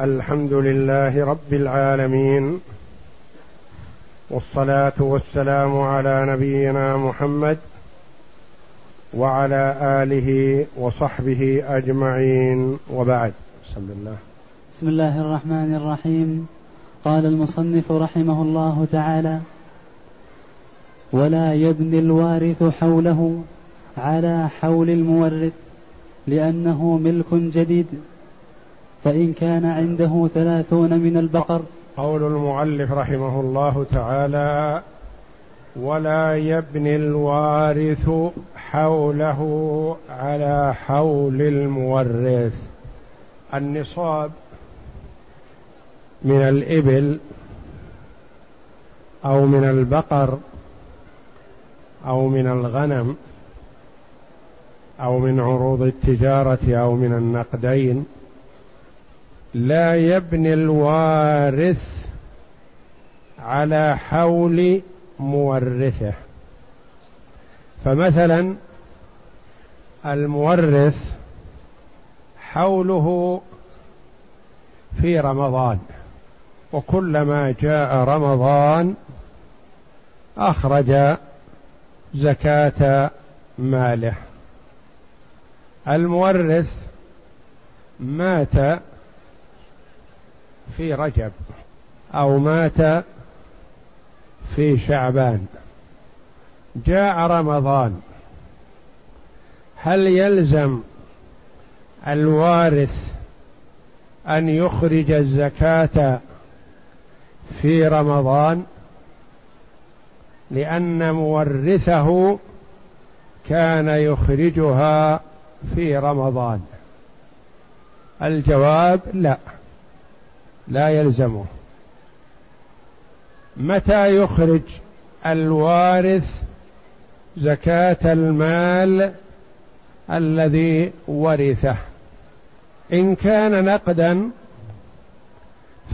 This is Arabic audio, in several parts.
الحمد لله رب العالمين والصلاة والسلام على نبينا محمد وعلى آله وصحبه أجمعين. وبعد. بسم الله. بسم الله الرحمن الرحيم. قال المصنف رحمه الله تعالى ولا يبني الوارث حوله على حول المورث لأنه ملك جديد. فإن كان عنده ثلاثون من البقر قول المؤلف رحمه الله تعالى ولا يبني الوارث حوله على حول المورث. النصاب من الإبل أو من البقر أو من الغنم أو من عروض التجارة أو من النقدين لا يبني الوارث على حول مورثه. فمثلا المورث حوله في رمضان وكلما جاء رمضان أخرج زكاة ماله. المورث مات في رجب. أو مات في شعبان. جاء رمضان. هل يلزم الوارث أن يخرج الزكاة في رمضان؟ لأن مورثه كان يخرجها في رمضان. الجواب لا. لا يلزمه. متى يخرج الوارث زكاة المال الذي ورثه؟ إن كان نقدا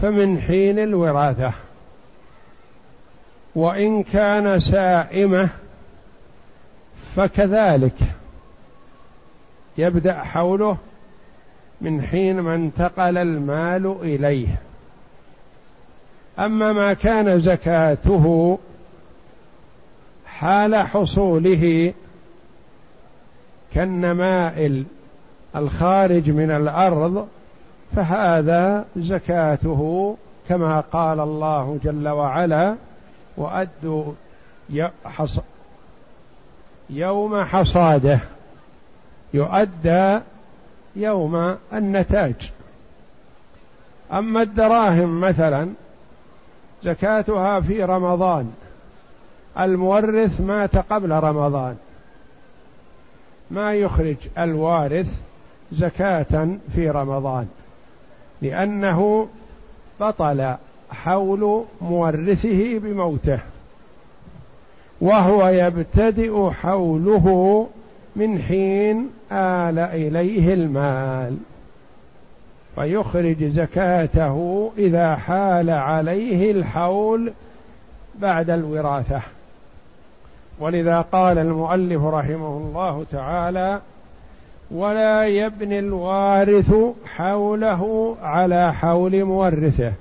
فمن حين الوراثة. وإن كان سائمة فكذلك. يبدأ حوله من حين ما انتقل المال إليه. أما ما كان زكاته حال حصوله كالنمائل الخارج من الأرض فهذا زكاته كما قال الله جل وعلا وأدوا يوم حصاده. يؤدى يوم النتاج. أما الدراهم مثلا زكاتها في رمضان. المورث مات قبل رمضان. ما يخرج الوارث زكاة في رمضان لأنه بطل حول مورثه بموته وهو يبتدئ حوله من حين آل إليه المال فيخرج زكاته إذا حال عليه الحول بعد الوراثة. ولذا قال المؤلف رحمه الله تعالى ولا يبني الوارث حوله على حول مورثه.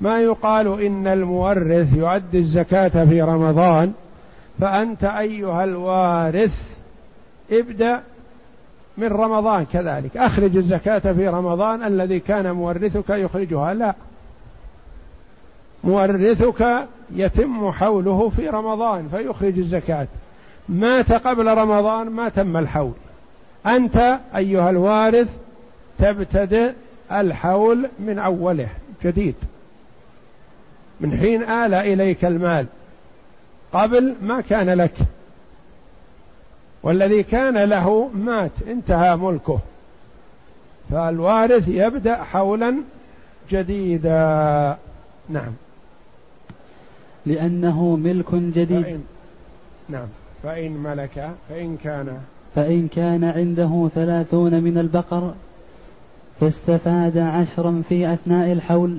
ما يقال إن المورث يؤدي الزكاة في رمضان فأنت أيها الوارث ابدأ من رمضان كذلك. أخرج الزكاة في رمضان الذي كان مورثك يخرجها. لا. مورثك يتم حوله في رمضان فيخرج الزكاة. مات قبل رمضان ما تم الحول. أنت أيها الوارث تبتدئ الحول من أوله. جديد. من حين آل إليك المال. قبل ما كان لك. والذي كان له مات انتهى ملكه. فالوارث يبدأ حولا جديدا. نعم. لأنه ملك جديد. فإن نعم. فإن ملك فإن كان. فإن كان عنده ثلاثون من البقر فاستفاد عشرا في أثناء الحول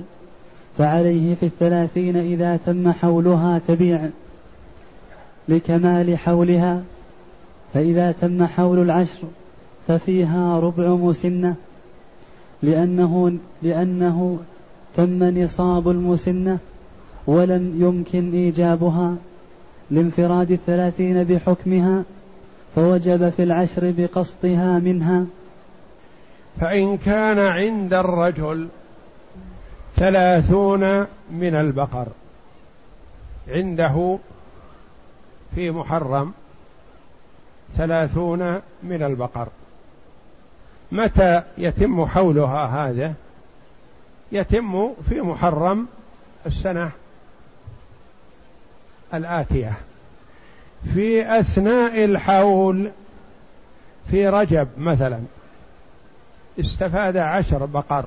فعليه في الثلاثين إذا تم حولها تبيع لكمال حولها. فإذا تم حول العشر ففيها ربع مسنة لأنه لأنه تم نصاب المسنة ولم يمكن إيجابها لانفراد الثلاثين بحكمها فوجب في العشر بقسطها منها. فإن كان عند الرجل ثلاثون من البقر عنده في محرم ثلاثون من البقر. متى يتم حولها هذا؟ يتم في محرم السنة الآتية. في أثناء الحول في رجب مثلا استفاد عشر بقر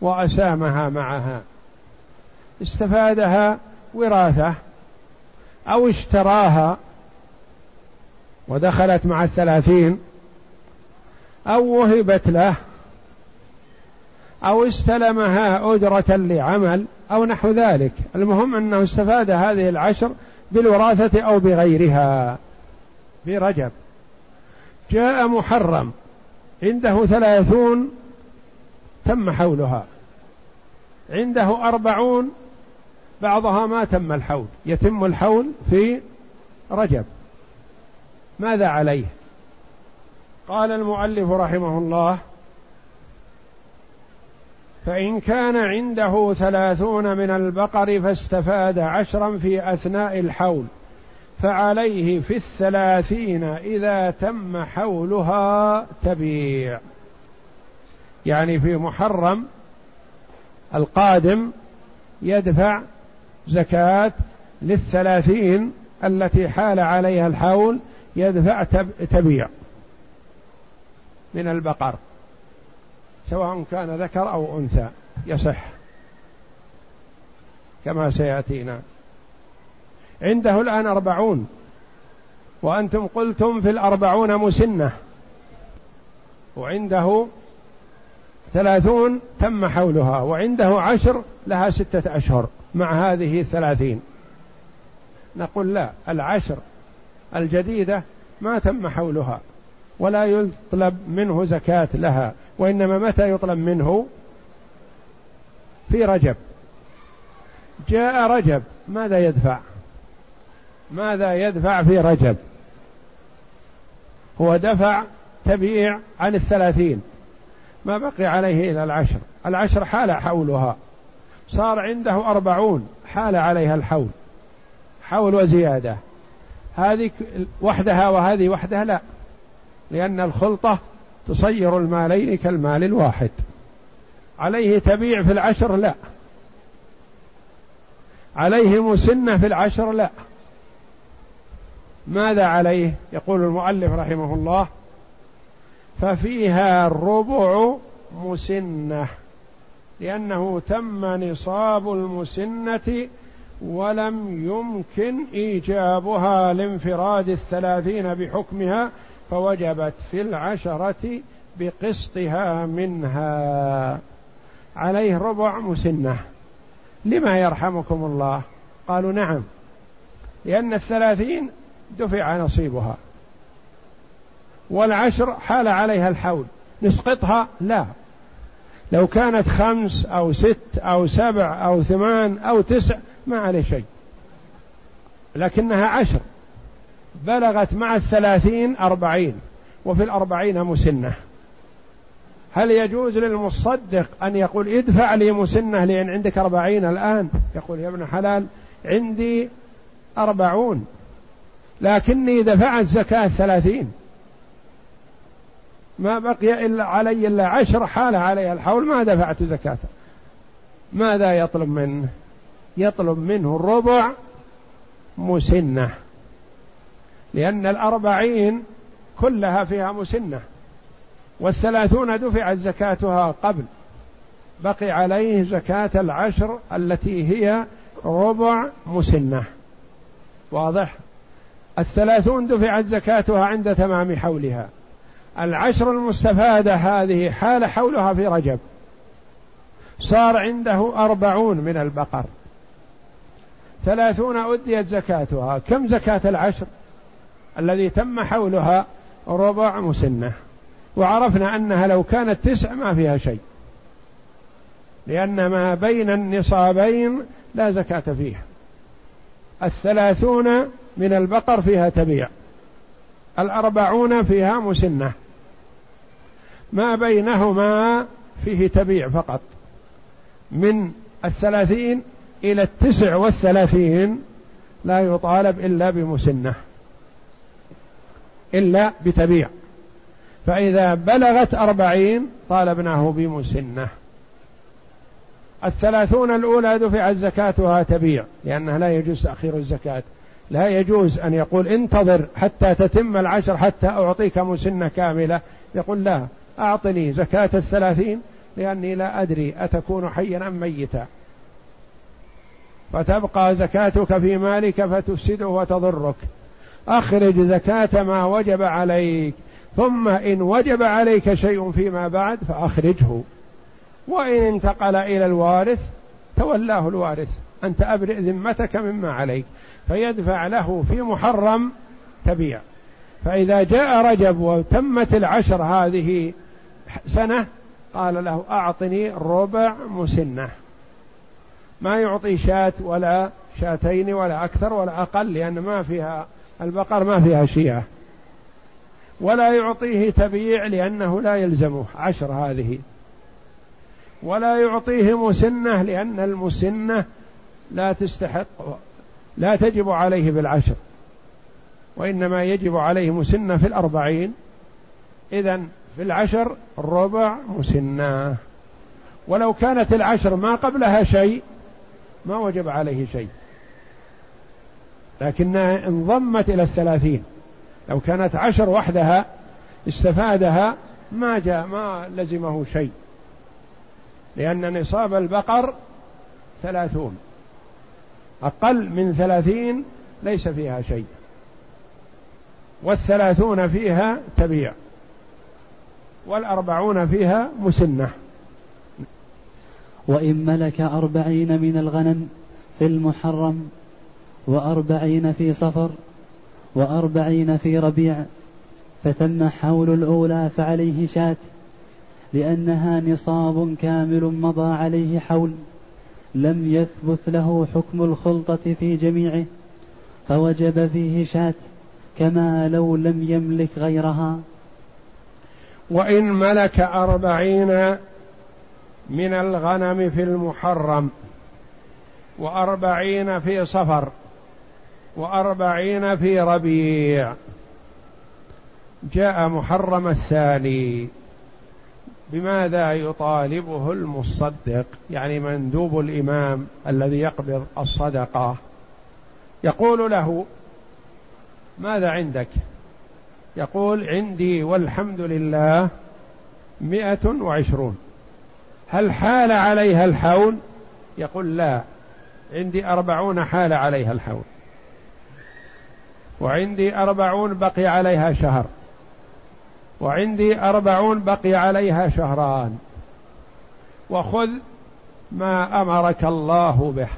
وأسامها معها. استفادها وراثة أو اشتراها ودخلت مع الثلاثين أو وهبت له أو استلمها أجرة لعمل أو نحو ذلك. المهم أنه استفاد هذه العشر بالوراثة أو بغيرها. في رجب جاء محرم. عنده ثلاثون تم حولها. عنده أربعون بعضها ما تم الحول. يتم الحول في رجب. ماذا عليه؟ قال المؤلف رحمه الله فإن كان عنده ثلاثون من البقر فاستفاد عشرا في أثناء الحول فعليه في الثلاثين إذا تم حولها تبيع. يعني في محرم القادم يدفع زكاة للثلاثين التي حال عليها الحول يدفع تبيع من البقر سواء كان ذكر أو أنثى يصح كما سيأتينا. عنده الآن أربعون وأنتم قلتم في الأربعون مسنة وعنده ثلاثون تم حولها وعنده عشر لها ستة أشهر مع هذه الثلاثين. نقول لا العشر الجديدة ما تم حولها ولا يطلب منه زكاة لها وإنما متى يطلب منه؟ في رجب. جاء رجب ماذا يدفع؟ ماذا يدفع في رجب؟ هو دفع تبيع عن الثلاثين ما بقي عليه إلى العشر. العشر حال حولها صار عنده أربعون حال عليها الحول حول وزيادة. هذه وحدها وهذه وحدها لا. لأن الخلطة تصير المالين كالمال الواحد. عليه تبيع في العشر لا. عليه مسنة في العشر لا. ماذا عليه؟ يقول المؤلف رحمه الله ففيها الربع مسنة لأنه تم نصاب المسنة ولم يمكن إيجابها لانفراد الثلاثين بحكمها فوجبت في العشرة بقسطها منها. عليه ربع مسنة. لما يرحمكم الله؟ قالوا نعم لأن الثلاثين دفع نصيبها. والعشر حال عليها الحول. نسقطها؟ لا. لو كانت خمس أو ست أو سبع أو ثمان أو تسع ما عليه شيء. لكنها عشر. بلغت مع الثلاثين أربعين وفي الأربعين مسنة. هل يجوز للمصدق أن يقول ادفع لي مسنة لأن عندك أربعين الآن؟ يقول يا ابن حلال عندي أربعون. لكني دفعت زكاة ثلاثين ما بقي إلا علي إلا عشر حال علي الحول ما دفعت زكاة. ماذا يطلب منه؟ يطلب منه الربع مسنة. لأن الأربعين كلها فيها مسنة والثلاثون دفعت زكاتها قبل بقي عليه زكاة العشر التي هي ربع مسنة. واضح؟ الثلاثون دفعت زكاتها عند تمام حولها. العشر المستفادة هذه حال حولها في رجب. صار عنده أربعون من البقر. ثلاثون أديت زكاتها. كم زكاة العشر الذي تم حولها ربع مسنة؟ وعرفنا أنها لو كانت تسع ما فيها شيء. لأن ما بين النصابين لا زكاة فيه الثلاثون من البقر فيها تبيع. الأربعون فيها مسنة. ما بينهما فيه تبيع فقط. من الثلاثين إلى التسع والثلاثين لا يطالب إلا بمسنة إلا بتبيع. فإذا بلغت أربعين طالبناه بمسنة. الثلاثون الأولى دفعت زكاتها تبيع لأنها لا يجوز تأخير الزكاة. لا يجوز أن يقول انتظر حتى تتم العشر حتى أعطيك مسنة كاملة. يقول لا أعطني زكاة الثلاثين لأني لا أدري أتكون حيا أم ميتا. فتبقى زكاتك في مالك فتفسده وتضرك. أخرج زكاة ما وجب عليك ثم إن وجب عليك شيء فيما بعد فأخرجه. وإن انتقل إلى الوارث تولاه الوارث أنت أبرئ ذمتك مما عليك فيدفع له في محرم تبيع. فإذا جاء رجب وتمت العشر هذه سنة قال له أعطني ربع مسنة. ما يعطي شاة ولا شاتين ولا أكثر ولا أقل لأن ما فيها البقر ما فيها شيعة. ولا يعطيه تبيع لأنه لا يلزمه عشر هذه. ولا يعطيه مسنة لأن المسنة لا تستحق لا تجب عليه بالعشر. وإنما يجب عليه مسنة في الأربعين. إذا في العشر ربع مسنة. ولو كانت العشر ما قبلها شيء ما وجب عليه شيء. لكنها انضمت إلى الثلاثين. لو كانت عشر وحدها استفادها ما جاء ما لزمه شيء. لأن نصاب البقر ثلاثون. أقل من ثلاثين ليس فيها شيء. والثلاثون فيها تبيع. والأربعون فيها مسنة. وإن ملك أربعين من الغنم في المحرم وأربعين في صفر وأربعين في ربيع فتم حول الأولى فعليه شاة لأنها نصاب كامل مضى عليه حول لم يثبت له حكم الخلطة في جميعه فوجب فيه شاة كما لو لم يملك غيرها. وإن ملك أربعين من الغنم في المحرم وأربعين في صفر وأربعين في ربيع. جاء محرم الثاني. بماذا يطالبه المصدق؟ يعني مندوب الإمام الذي يقبض الصدقة. يقول له ماذا عندك؟ يقول عندي والحمد لله مئة وعشرون. هل حال عليها الحول؟ يقول لا. عندي أربعون حال عليها الحول. وعندي أربعون بقي عليها شهر. وعندي أربعون بقي عليها شهران. وخذ ما أمرك الله به.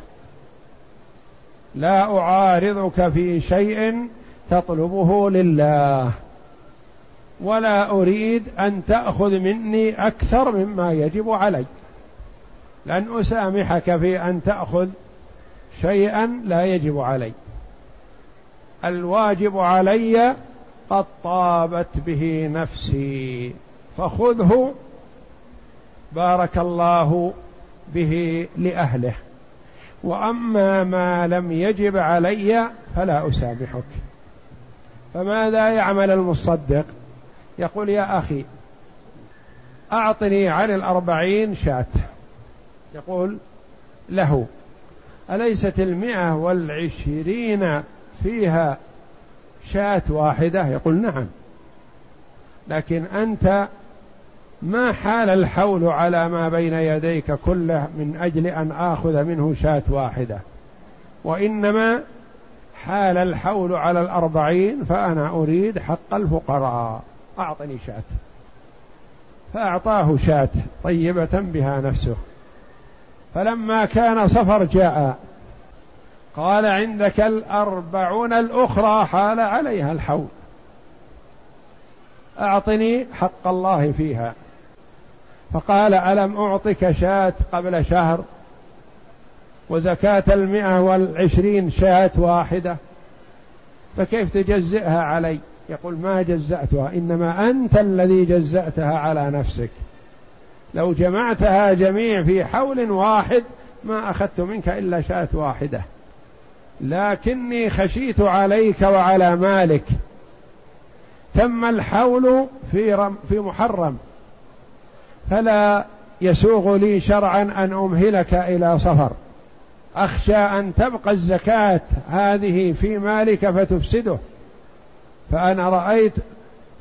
لا أعارضك في شيء تطلبه لله. ولا أريد أن تأخذ مني أكثر مما يجب علي. لن أسامحك في أن تأخذ شيئا لا يجب علي. الواجب علي قد طابت به نفسي فخذه بارك الله به لأهله. وأما ما لم يجب علي فلا أسامحك. فماذا يعمل المصدق؟ يقول يا أخي أعطني عن الأربعين شاة. يقول له أليست المئة والعشرين فيها شاة واحدة؟ يقول نعم. لكن أنت ما حال الحول على ما بين يديك كله من أجل أن آخذ منه شاة واحدة. وإنما حال الحول على الأربعين فأنا أريد حق الفقراء. أعطني شاة. فأعطاه شاة طيبة بها نفسه. فلما كان صفر جاء. قال عندك الأربعون الأخرى حال عليها الحول. أعطني حق الله فيها. فقال ألم أعطك شاة قبل شهر؟ وزكاة المئة والعشرين شاة واحدة. فكيف تجزئها علي؟ يقول ما جزأتها إنما أنت الذي جزأتها على نفسك. لو جمعتها جميع في حول واحد ما أخذت منك إلا شاة واحدة. لكني خشيت عليك وعلى مالك. تم الحول في رم في محرم. فلا يسوغ لي شرعا أن أمهلك إلى صفر. أخشى أن تبقى الزكاة هذه في مالك فتفسده. فأنا رأيت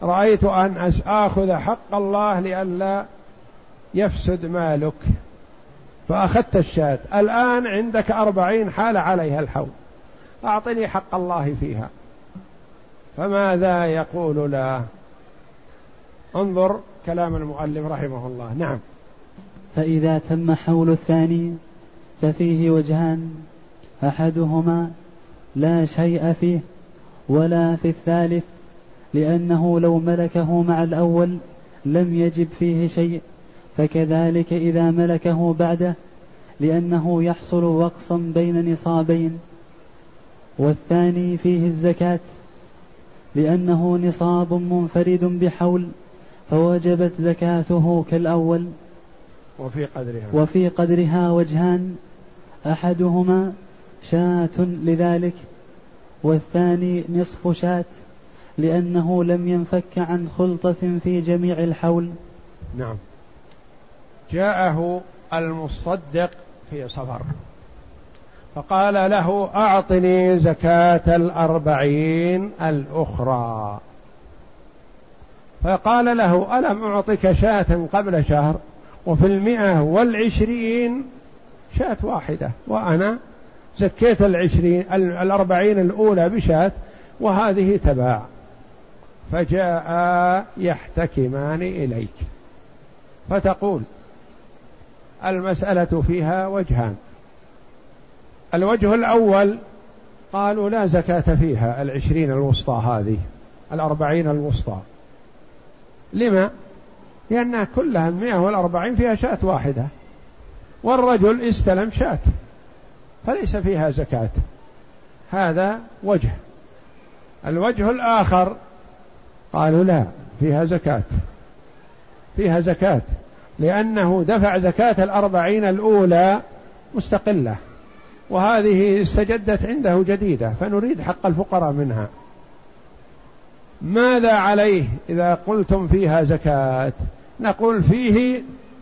رأيت أن آخذ حق الله لئلا يفسد مالك. فأخذت الشاة. الآن عندك أربعين حال عليها الحول. أعطني حق الله فيها. فماذا يقول له انظر كلام المؤلف رحمه الله. نعم. فإذا تم حول الثاني ففيه وجهان. أحدهما لا شيء فيه. ولا في الثالث لأنه لو ملكه مع الأول لم يجب فيه شيء فكذلك إذا ملكه بعده لأنه يحصل وقصا بين نصابين. والثاني فيه الزكاة لأنه نصاب منفرد بحول فوجبت زكاته كالأول. وفي قدرها. وفي قدرها وجهان أحدهما شاة لذلك والثاني نصف شاة لأنه لم ينفك عن خلطة في جميع الحول. نعم. جاءه المصدق في صفر فقال له أعطني زكاة الأربعين الأخرى. فقال له ألم أعطك شاة قبل شهر؟ وفي المئة والعشرين شاة واحدة وأنا زكيت العشرين الأربعين الأولى بشاة وهذه تباع. فجاء يحتكمان إليك. فتقول المسألة فيها وجهان. الوجه الأول قالوا لا زكاة فيها العشرين الوسطى هذه الأربعين الوسطى. لما؟ لأنها كلها المئة والأربعين فيها شاة واحدة. والرجل استلم شاة. فليس فيها زكاة. هذا وجه. الوجه الآخر قالوا لا فيها زكاة. فيها زكاة. لأنه دفع زكاة الأربعين الأولى مستقلة. وهذه استجدت عنده جديدة فنريد حق الفقراء منها. ماذا عليه إذا قلتم فيها زكاة؟ نقول فيه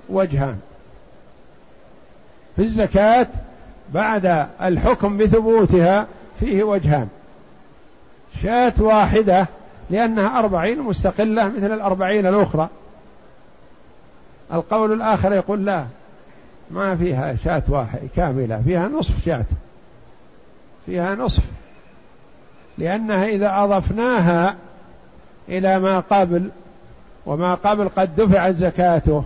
وجهان. في الزكاة بعد الحكم بثبوتها فيه وجهان. شاة واحدة لأنها أربعين مستقلة مثل الأربعين الأخرى. القول الآخر يقول لا ما فيها شاة واحد كاملة فيها نصف شاة. فيها نصف. لأنها إذا أضفناها إلى ما قبل وما قبل قد دفعت زكاته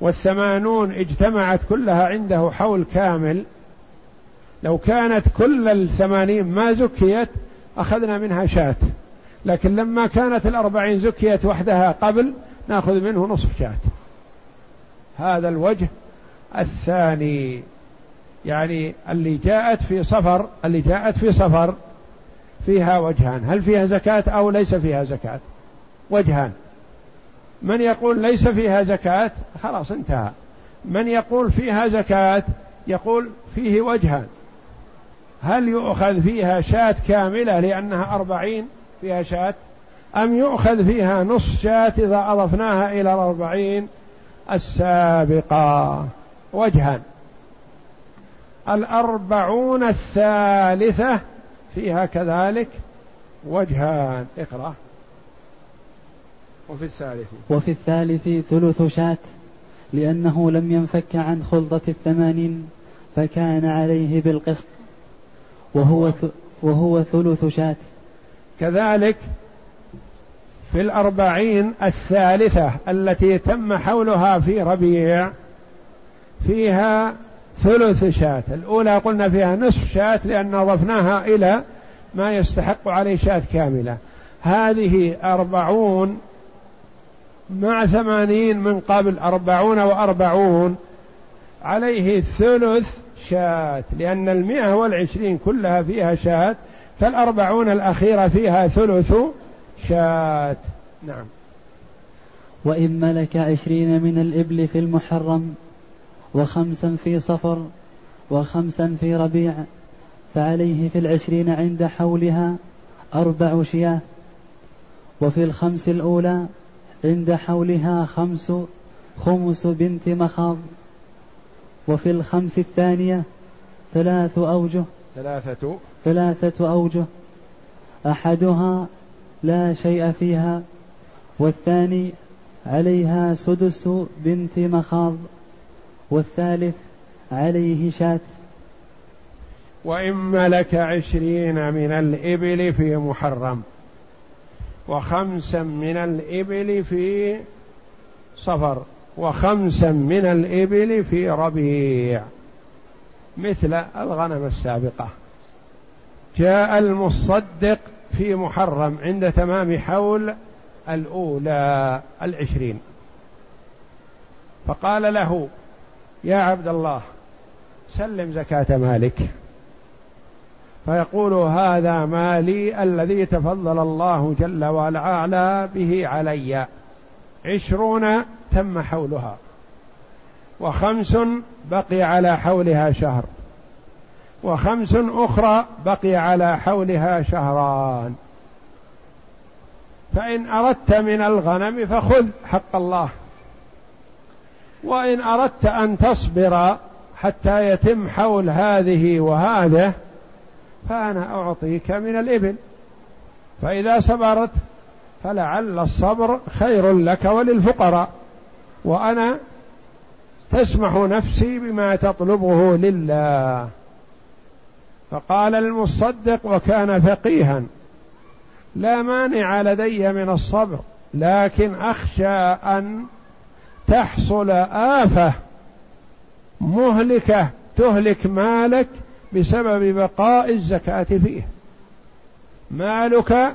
والثمانون اجتمعت كلها عنده حول كامل لو كانت كل الثمانين ما زكيت أخذنا منها شاة. لكن لما كانت الأربعين زكيت وحدها قبل نأخذ منه نصف شاة. هذا الوجه الثاني يعني اللي جاءت في صفر اللي جاءت في صفر فيها وجهان. هل فيها زكاة أو ليس فيها زكاة؟ وجهان. من يقول ليس فيها زكاة؟ خلاص انتهى. من يقول فيها زكاة؟ يقول فيه وجهان. هل يؤخذ فيها شاة كاملة لأنها أربعين فيها شاة؟ أم يؤخذ فيها نصف شاة إذا أضفناها إلى الأربعين السابقة؟ وجهان الأربعون الثالثة فيها كذلك وجهان. اقرأ. وفي الثالث. وفي الثالث ثلث شاة لأنه لم ينفك عن خلطة الثمانين فكان عليه بالقسط. وهو وهو ثلث شاة. كذلك في الأربعين الثالثة التي تم حولها في ربيع فيها ثلث شاة. الأولى قلنا فيها نصف شاة لأن أضفناها إلى ما يستحق عليه شاة كاملة. هذه أربعون مع ثمانين من قبل أربعون وأربعون عليه ثلث شاة لأن المئة والعشرين كلها فيها شاة فالأربعون الأخيرة فيها ثلث شاة. نعم. وإن ملك عشرين من الإبل في المحرم وخمسا في صفر وخمسا في ربيع فعليه في العشرين عند حولها أربع شياه وفي الخمس الأولى عند حولها خمس خمس بنت مخاض. وفي الخمس الثانية ثلاث أوجه. ثلاثة. ثلاثة أوجه. أحدها لا شيء فيها والثاني عليها سدس بنت مخاض والثالث عليه شاة. وإن ملك عشرين من الإبل في محرم وخمسا من الإبل في صفر. وخمسا من الإبل في ربيع مثل الغنم السابقة. جاء المصدق في محرم عند تمام حول الأولى العشرين. فقال له يا عبد الله سلم زكاة مالك. فيقول هذا مالي الذي تفضل الله جل وعلا به علي. عشرون تم حولها. وخمس بقي على حولها شهر. وخمس أخرى بقي على حولها شهران. فإن أردت من الغنم فخذ حق الله. وإن أردت أن تصبر حتى يتم حول هذه وهذه فأنا أعطيك من الإبل. فإذا صبرت فلعل الصبر خير لك وللفقراء. وأنا تسمح نفسي بما تطلبه لله. فقال المصدق وكان فقيها لا مانع لدي من الصبر لكن أخشى أن تحصل آفة مهلكة تهلك مالك بسبب بقاء الزكاة فيه. مالك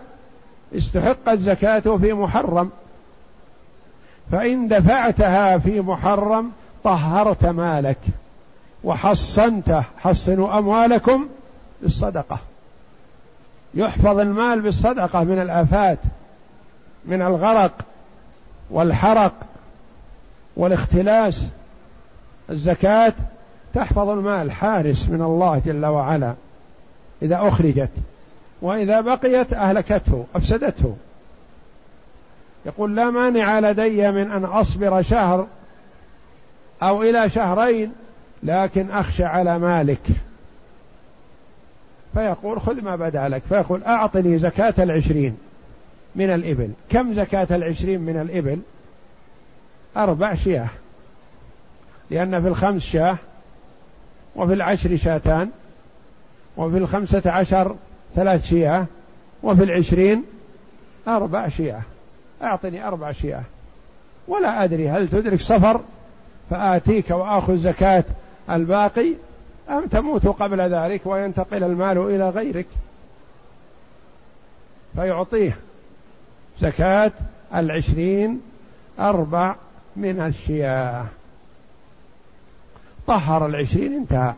استحق الزكاة في محرم. فإن دفعتها في محرم طهرت مالك وحصنته حصنوا أموالكم بالصدقة. يحفظ المال بالصدقة من الآفات من الغرق والحرق والاختلاس. الزكاة تحفظ المال حارس من الله جل وعلا إذا أخرجت وإذا بقيت أهلكته أفسدته. يقول لا مانع لدي من أن أصبر شهر أو إلى شهرين لكن أخشى على مالك. فيقول خذ ما بدأ لك فيقول أعطني زكاة العشرين من الإبل. كم زكاة العشرين من الإبل؟ أربع شياه. لأن في الخمس شاه وفي العشر شاتان وفي الخمسة عشر ثلاث شياه وفي العشرين أربع شياه. أعطني أربع شياه. ولا أدري هل تدرك سفر فآتيك وآخذ زكاة الباقي أم تموت قبل ذلك وينتقل المال إلى غيرك. فيعطيه زكاة العشرين أربع من الشياه. طهر العشرين انتهى.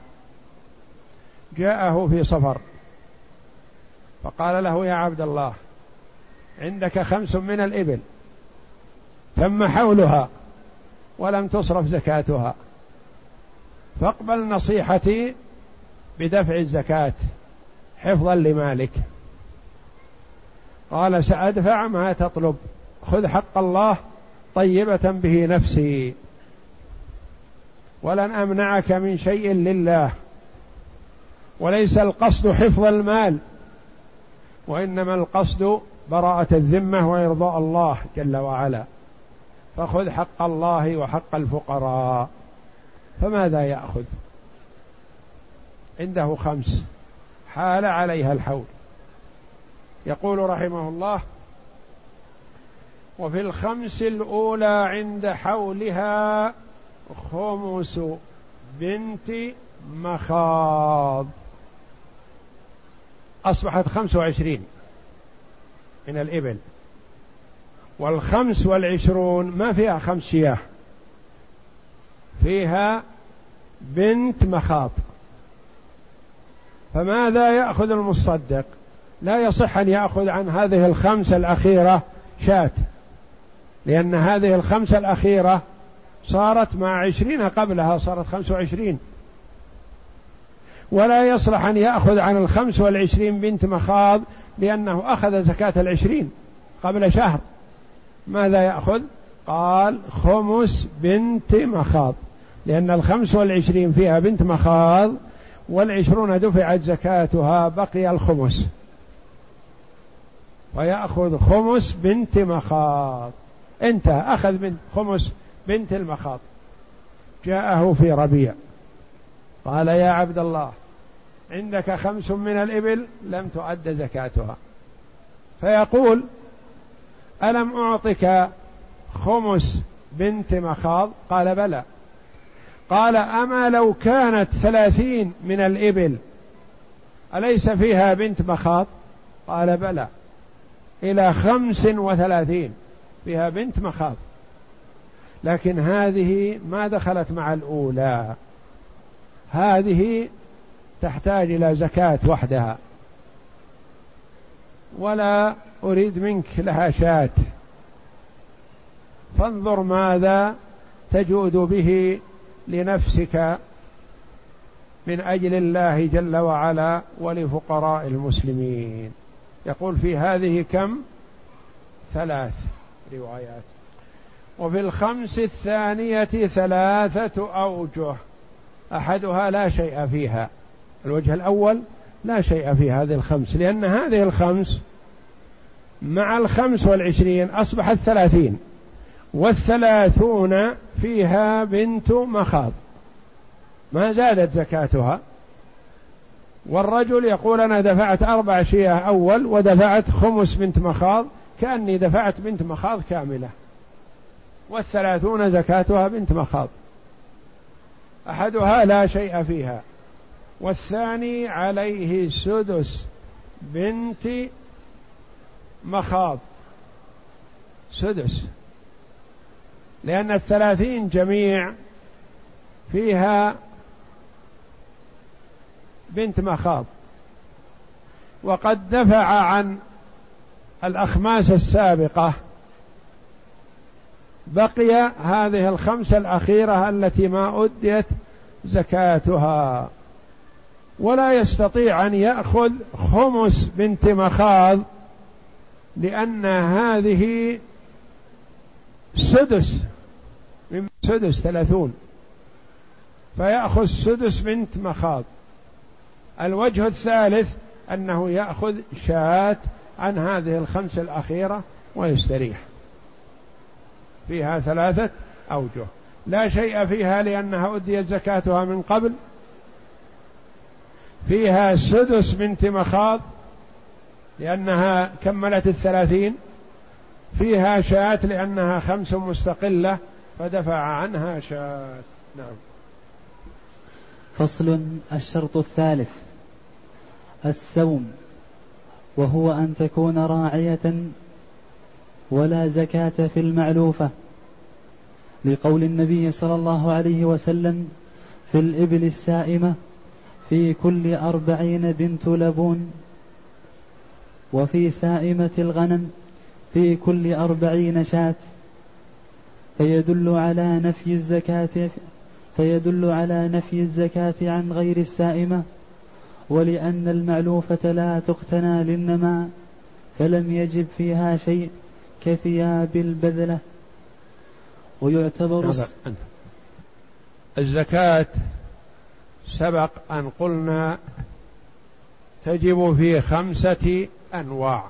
جاءه في صفر فقال له يا عبد الله عندك خمس من الإبل تم حولها ولم تصرف زكاتها. فاقبل نصيحتي بدفع الزكاة حفظا لمالك. قال سأدفع ما تطلب خذ حق الله طيبة به نفسي. ولن أمنعك من شيء لله وليس القصد حفظ المال وإنما القصد براءة الذمة وإرضاء الله جل وعلا. فخذ حق الله وحق الفقراء. فماذا يأخذ؟ عنده خمس. حال عليها الحول. يقول رحمه الله وفي الخمس الأولى عند حولها خمس بنت مخاض. أصبحت خمس وعشرين. من الإبل. والخمس والعشرون ما فيها خمس شياه. فيها بنت مخاض فماذا يأخذ المصدق؟ لا يصح أن يأخذ عن هذه الخمس الأخيرة شاة. لأن هذه الخمس الأخيرة صارت مع عشرين قبلها صارت خمس وعشرين. ولا يصلح أن يأخذ عن الخمس والعشرين بنت مخاض لأنه أخذ زكاة العشرين قبل شهر. ماذا يأخذ؟ قال خمس بنت مخاض. لأن الخمس والعشرين فيها بنت مخاض والعشرون دفعت زكاتها بقي الخمس. ويأخذ خمس بنت مخاض. انتهى أخذ من خمس بنت المخاض. جاءه في ربيع. قال يا عبد الله عندك خمس من الإبل لم تؤد زكاتها. فيقول ألم أعطك خمس بنت مخاض؟ قال بلى. قال أما لو كانت ثلاثين من الإبل أليس فيها بنت مخاض؟ قال بلى. إلى خمس وثلاثين فيها بنت مخاض. لكن هذه ما دخلت مع الأولى. هذه تحتاج إلى زكاة وحدها. ولا أريد منك لها شاة فانظر ماذا تجود به لنفسك من أجل الله جل وعلا ولفقراء المسلمين. يقول في هذه كم؟ ثلاث روايات. وفي الخمس الثانية ثلاثة أوجه. أحدها لا شيء فيها. الوجه الأول لا شيء في هذه الخمس لأن هذه الخمس مع الخمس والعشرين أصبحت ثلاثين والثلاثون فيها بنت مخاض ما زادت زكاتها. والرجل يقول أنا دفعت أربع شياه أول ودفعت خمس بنت مخاض كأني دفعت بنت مخاض كاملة والثلاثون زكاتها بنت مخاض. أحدها لا شيء فيها. والثاني عليه سدس بنت مخاض. سدس. لأن الثلاثين جميع فيها بنت مخاض. وقد دفع عن الأخماس السابقة بقي هذه الخمسة الأخيرة التي ما أديت زكاتها. ولا يستطيع أن يأخذ خمس بنت مخاض لأن هذه سدس من سدس ثلاثون. فيأخذ سدس بنت مخاض. الوجه الثالث أنه يأخذ شاة عن هذه الخمس الأخيرة ويستريح. فيها ثلاثة أوجه. لا شيء فيها لأنها أديت زكاتها من قبل فيها سدس بنت مخاض لأنها كملت الثلاثين. فيها شاة لأنها خمس مستقلة فدفع عنها شاة. نعم. فصل الشرط الثالث. السوم وهو أن تكون راعية ولا زكاة في المعلوفة لقول النبي صلى الله عليه وسلم في الإبل السائمة في كل أربعين بنت لبون وفي سائمة الغنم في كل أربعين شاة. فيدل على نفي الزكاة فيدل على نفي الزكاة عن غير السائمة. ولأن المعلوفة لا تقتنى للنماء فلم يجب فيها شيء كثياب البذلة. ويعتبر الزكاة سبق أن قلنا تجب في خمسة أنواع.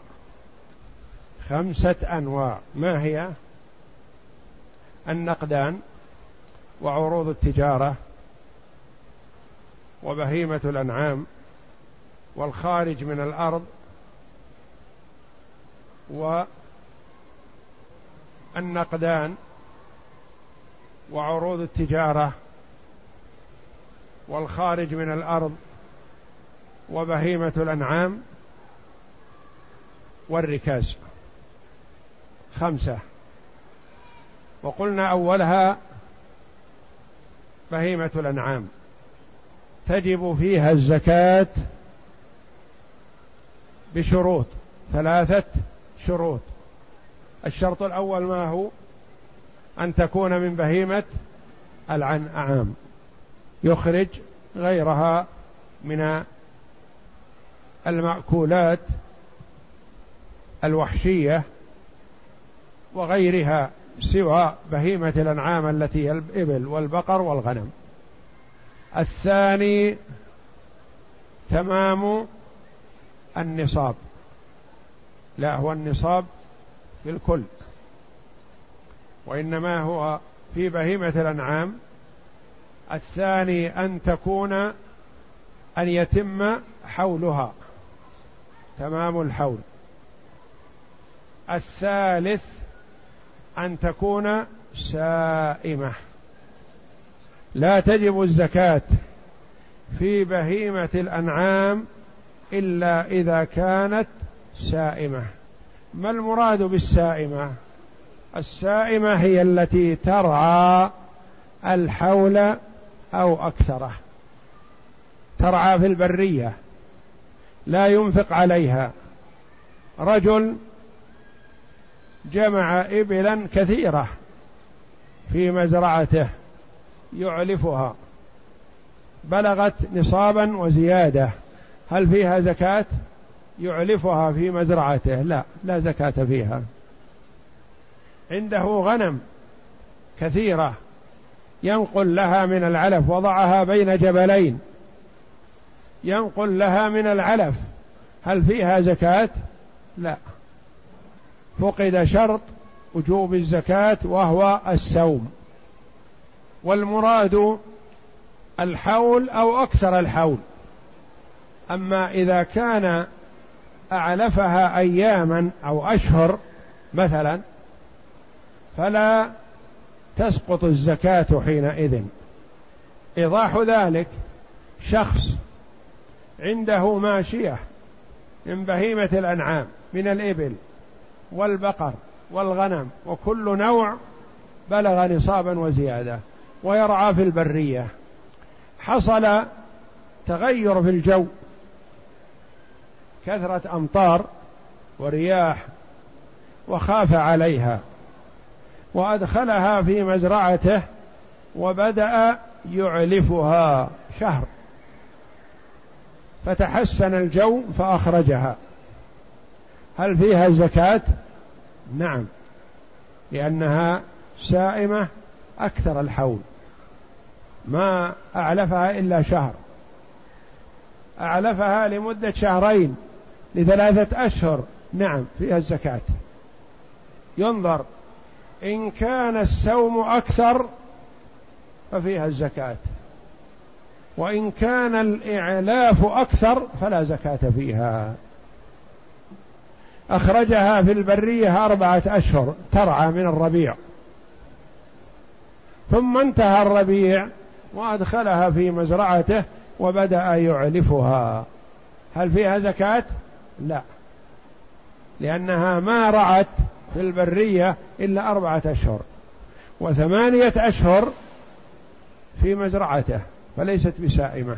خمسة أنواع. ما هي؟ النقدان وعروض التجارة وبهيمة الأنعام والخارج من الأرض والنقدان وعروض التجارة والخارج من الأرض وبهيمة الأنعام والركاز. خمسة. وقلنا أولها بهيمة الأنعام. تجب فيها الزكاة بشروط ثلاثة شروط. الشرط الأول ما هو؟ أن تكون من بهيمة الأنعام. يخرج غيرها من المأكولات الوحشية وغيرها سوى بهيمة الأنعام التي هي الإبل والبقر والغنم. الثاني تمام النصاب. لا هو النصاب في الكل وإنما هو في بهيمة الأنعام الثاني أن تكون أن يتم حولها. تمام الحول. الثالث أن تكون سائمة لا تجب الزكاة في بهيمة الأنعام إلا إذا كانت سائمة ما المراد بالسائمة السائمة هي التي ترعى الحول أو أكثره. ترعى في البرية. لا ينفق عليها. رجل جمع إبلا كثيرة في مزرعته يعلفها. بلغت نصابا وزيادة. هل فيها زكاة؟ يعلفها في مزرعته. لا لا زكاة فيها. عنده غنم كثيرة. ينقل لها من العلف وضعها بين جبلين. ينقل لها من العلف. هل فيها زكاة؟ لا. فقد شرط وجوب الزكاة وهو السوم والمراد الحول أو أكثر الحول. أما إذا كان أعلفها أياما أو أشهر مثلا فلا تسقط الزكاة حينئذ. إيضاح ذلك شخص عنده ماشية من بهيمة الأنعام من الإبل والبقر والغنم وكل نوع بلغ نصابا وزيادة ويرعى في البرية. حصل تغير في الجو كثرة أمطار ورياح وخاف عليها. وأدخلها في مزرعته وبدأ يعلفها شهر. فتحسن الجو فأخرجها. هل فيها زكاة؟ نعم لأنها سائمة أكثر الحول. ما أعلفها إلا شهر. أعلفها لمدة شهرين لثلاثة أشهر. نعم فيها الزكاة. ينظر إن كان السوم أكثر ففيها الزكاة. وإن كان الإعلاف أكثر فلا زكاة فيها. أخرجها في البرية أربعة أشهر ترعى من الربيع. ثم انتهى الربيع وأدخلها في مزرعته وبدأ يعلفها. هل فيها زكاة؟ لا. لأنها ما رعت في البرية إلا أربعة أشهر وثمانية أشهر في مزرعته فليست بسائمة.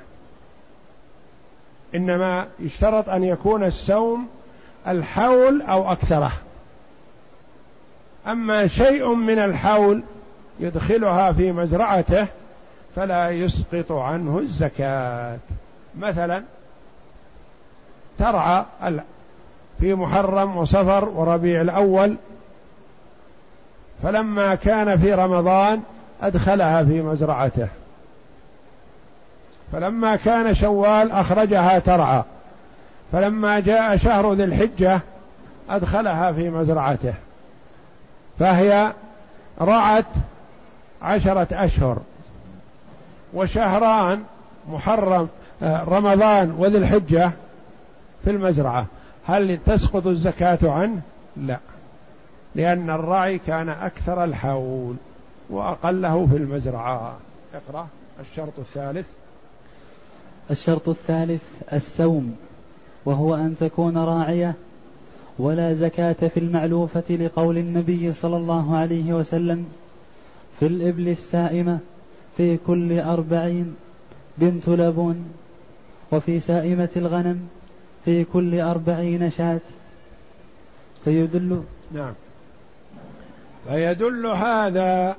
إنما يشترط أن يكون السوم الحول أو أكثره. أما شيء من الحول يدخلها في مزرعته فلا يسقط عنه الزكاة. مثلا ترعى في محرم وصفر وربيع الأول فلما كان في رمضان أدخلها في مزرعته. فلما كان شوال أخرجها ترعى. فلما جاء شهر ذي الحجة أدخلها في مزرعته. فهي رعت عشرة أشهر. وشهران محرم آه، رمضان وذي الحجة في المزرعة. هل تسقط الزكاة عنه؟ لا. لأن الرعي كان أكثر الحول وأقله في المزرعة. اقرأ. الشرط الثالث. الشرط الثالث السوم وهو أن تكون راعية ولا زكاة في المعلوفة لقول النبي صلى الله عليه وسلم في الإبل السائمة في كل أربعين بنت لبون وفي سائمة الغنم في كل أربعين شاة. فيدل نعم. فيدل هذا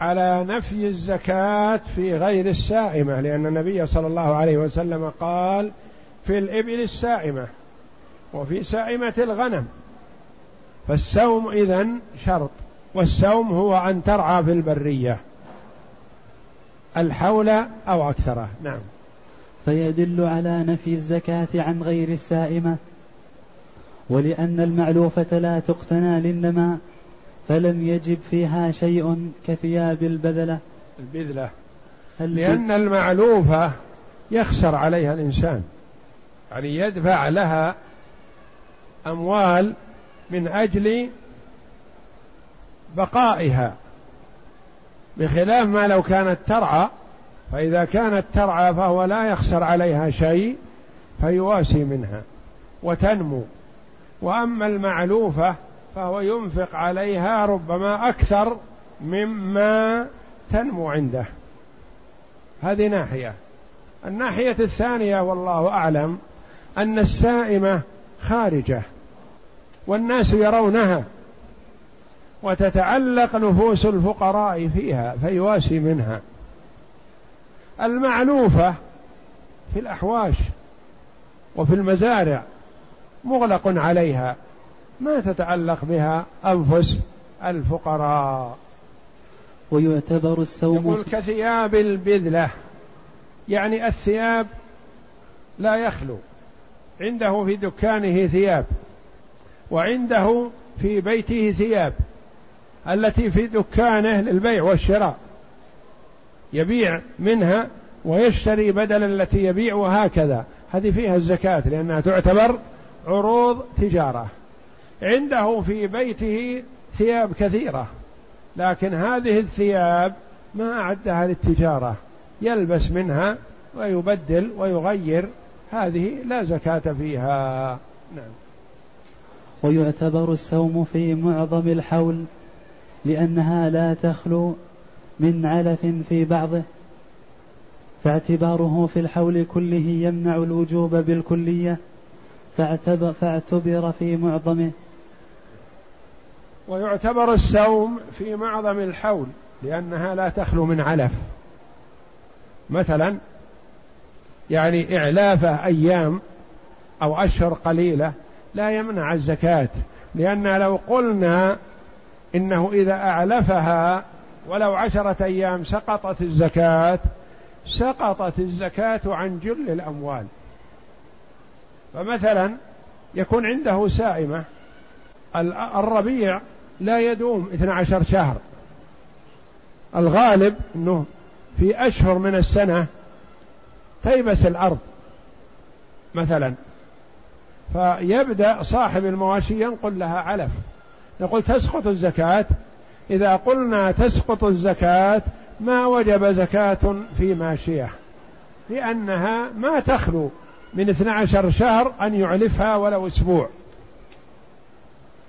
على نفي الزكاة في غير السائمة لأن النبي صلى الله عليه وسلم قال في الإبل السائمة وفي سائمة الغنم. فالسوم إذن شرط والسوم هو أن ترعى في البرية الحول أو أكثره. نعم. فيدل على نفي الزكاة عن غير السائمة. ولأن المعلوفة لا تقتنى للنماء فلم يجب فيها شيء كثياب البذلة. البذلة. لأن المعلوفة يخسر عليها الإنسان. يعني يدفع لها أموال من أجل بقائها بخلاف ما لو كانت ترعى. فإذا كانت ترعى فهو لا يخسر عليها شيء فيواسي منها وتنمو. وأما المعلوفة فهو ينفق عليها ربما أكثر مما تنمو عنده. هذه ناحية. الناحية الثانية والله أعلم أن السائمة خارجة والناس يرونها وتتعلق نفوس الفقراء فيها فيواسي منها. المعلوفة في الأحواش وفي المزارع مغلق عليها ما تتعلق بها أنفس الفقراء. ويعتبر السوم يقول كثياب البذلة يعني الثياب لا يخلو عنده في دكانه ثياب وعنده في بيته ثياب التي في دكانه للبيع والشراء. يبيع منها ويشتري بدلا التي يبيع وهكذا. هذه فيها الزكاة لأنها تعتبر عروض تجارة. عنده في بيته ثياب كثيرة لكن هذه الثياب ما أعدها للتجارة. يلبس منها ويبدل ويغير هذه لا زكاة فيها. نعم. ويعتبر السوم في معظم الحول لأنها لا تخلو من علف في بعضه فاعتباره في الحول كله يمنع الوجوب بالكلية فاعتبر, فاعتبر في معظمه. ويعتبر السوم في معظم الحول لأنها لا تخلو من علف. مثلا يعني إعلافه أيام أو أشهر قليلة لا يمنع الزكاة لأن لو قلنا إنه إذا أعلفها ولو عشرة أيام سقطت الزكاة سقطت الزكاة عن جل الأموال. فمثلا يكون عنده سائمة الربيع لا يدوم 12 شهر. الغالب أنه في أشهر من السنة تيبس الأرض مثلا. فيبدأ صاحب المواشي ينقل لها علف. نقول تسقط الزكاة إذا قلنا تسقط الزكاة ما وجب زكاة في ماشية؟ لأنها ما تخلو من 12 شهر أن يعلفها ولو أسبوع.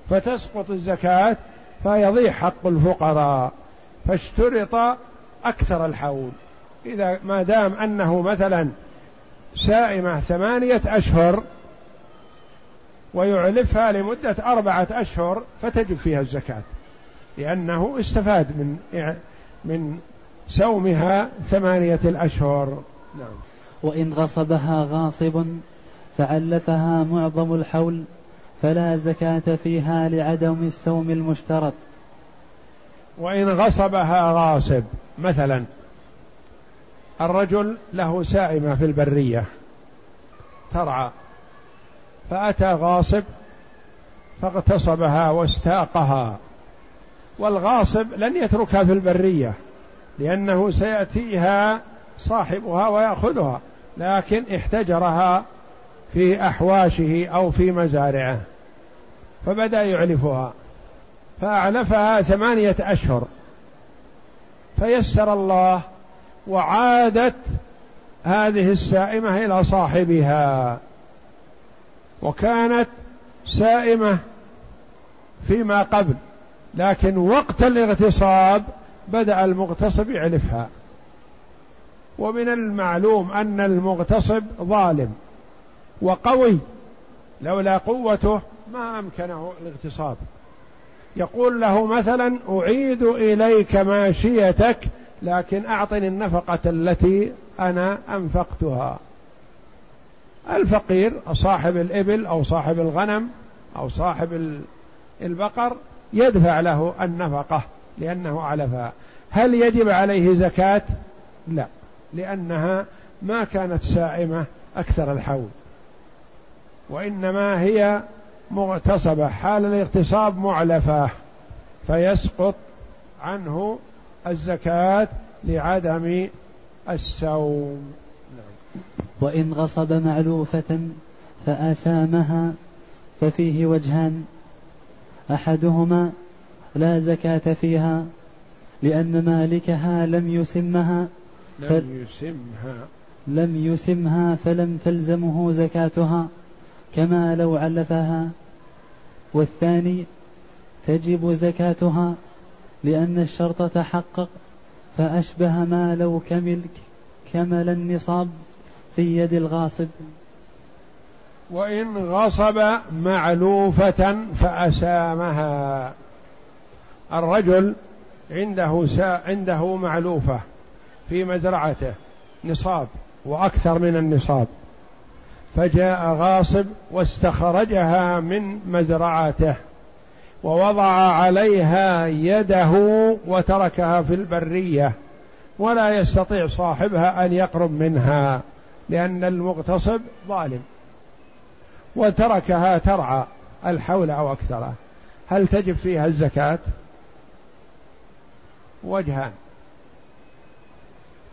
فتسقط الزكاة فيضيع حق الفقراء فاشترط أكثر الحول. إذا ما دام أنه مثلا سائمة ثمانية أشهر ويعلفها لمدة أربعة أشهر فتجب فيها الزكاة. لأنه استفاد من من سومها ثمانية الأشهر. نعم. وإن غصبها غاصب فعلفها معظم الحول فلا زكاة فيها لعدم السوم المشترط. وإن غصبها غاصب مثلا الرجل له سائمة في البرية ترعى فأتى غاصب فاغتصبها واستاقها. والغاصب لن يتركها في البرية لأنه سيأتيها صاحبها ويأخذها لكن احتجرها في أحواشه أو في مزارعه فبدأ يعلفها فأعلفها ثمانية أشهر. فيسر الله وعادت هذه السائمة إلى صاحبها. وكانت سائمة فيما قبل. لكن وقت الاغتصاب بدأ المغتصب يعلفها ومن المعلوم أن المغتصب ظالم وقوي لولا قوته ما أمكنه الاغتصاب. يقول له مثلا أعيد إليك ماشيتك لكن أعطني النفقة التي أنا أنفقتها. الفقير صاحب الإبل أو صاحب الغنم أو صاحب البقر يدفع له النفقة لأنه علفها هل يجب عليه زكاة؟ لا لأنها ما كانت سائمة أكثر الحوض وإنما هي مغتصبة حال الاغتصاب معلفة فيسقط عنه الزكاة لعدم السوم نعم. وإن غصب معلوفة فأسامها ففيه وجهان أحدهما لا زكاة فيها لأن مالكها لم يسمها لم يسمها. لم يسمها فلم تلزمه زكاتها كما لو علفها. والثاني تجب زكاتها لأن الشرط تحقق فأشبه ما لو كمل كمل النصاب في يد الغاصب. وإن غصب معلوفة فأسامها. الرجل عنده سا عنده معلوفة في مزرعته نصاب وأكثر من النصاب. فجاء غاصب واستخرجها من مزرعته ووضع عليها يده وتركها في البرية. ولا يستطيع صاحبها أن يقرب منها لأن المغتصب ظالم. وتركها ترعى الحول أو أكثره. هل تجب فيها الزكاة؟ وجهان.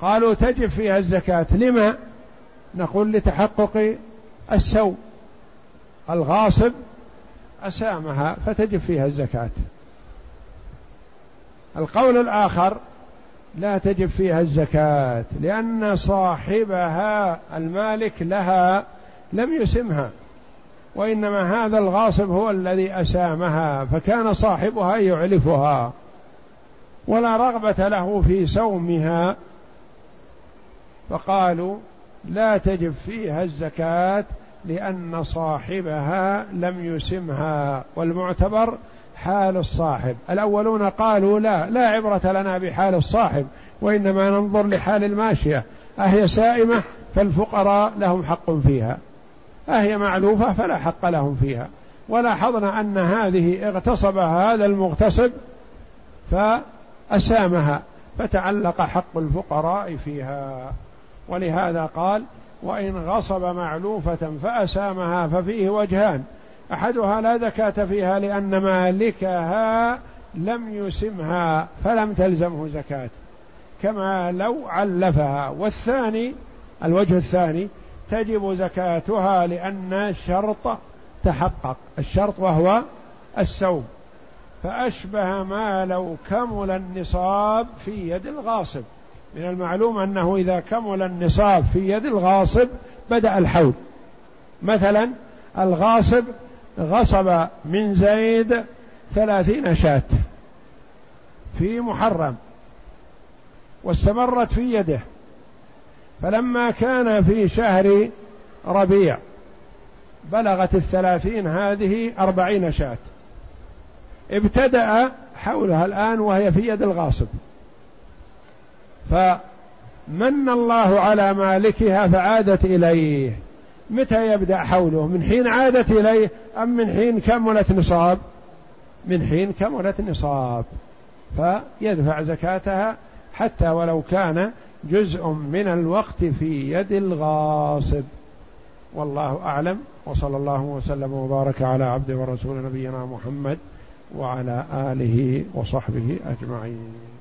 قالوا تجب فيها الزكاة. لما؟ نقول لتحقق السوء. الغاصب أسامها فتجب فيها الزكاة. القول الآخر لا تجب فيها الزكاة لأن صاحبها المالك لها لم يسمها. وإنما هذا الغاصب هو الذي أسامها فكان صاحبها يعلفها ولا رغبة له في سومها فقالوا لا تجب فيها الزكاة لأن صاحبها لم يسمها. والمعتبر حال الصاحب. الأولون قالوا لا لا عبرة لنا بحال الصاحب وإنما ننظر لحال الماشية. أهي سائمة فالفقراء لهم حق فيها. أهي معلوفة فلا حق لهم فيها. ولاحظنا أن هذه اغتصبها هذا المغتصب فأسامها فتعلق حق الفقراء فيها. ولهذا قال وإن غصب معلوفة فأسامها ففيه وجهان. أحدها لا زكاة فيها لأن مالكها لم يسمها فلم تلزمه زكاة كما لو علفها. والثاني الوجه الثاني تجب زكاتها لأن الشرط تحقق. الشرط وهو السوم. فأشبه ما لو كمل النصاب في يد الغاصب. من المعلوم أنه إذا كمل النصاب في يد الغاصب بدأ الحول. مثلا الغاصب غصب من زيد ثلاثين شاة في محرم واستمرت في يده. فلما كان في شهر ربيع بلغت الثلاثين هذه أربعين شاة. ابتدأ حولها الآن وهي في يد الغاصب. فمن الله على مالكها فعادت إليه. متى يبدأ حوله؟ من حين عادت إليه أم من حين كملت نصاب؟ من حين كملت نصاب. فيدفع زكاتها حتى ولو كان جزء من الوقت في يد الغاصب. والله أعلم. وصلى الله وسلم وبارك على عبد ورسول نبينا محمد وعلى آله وصحبه أجمعين.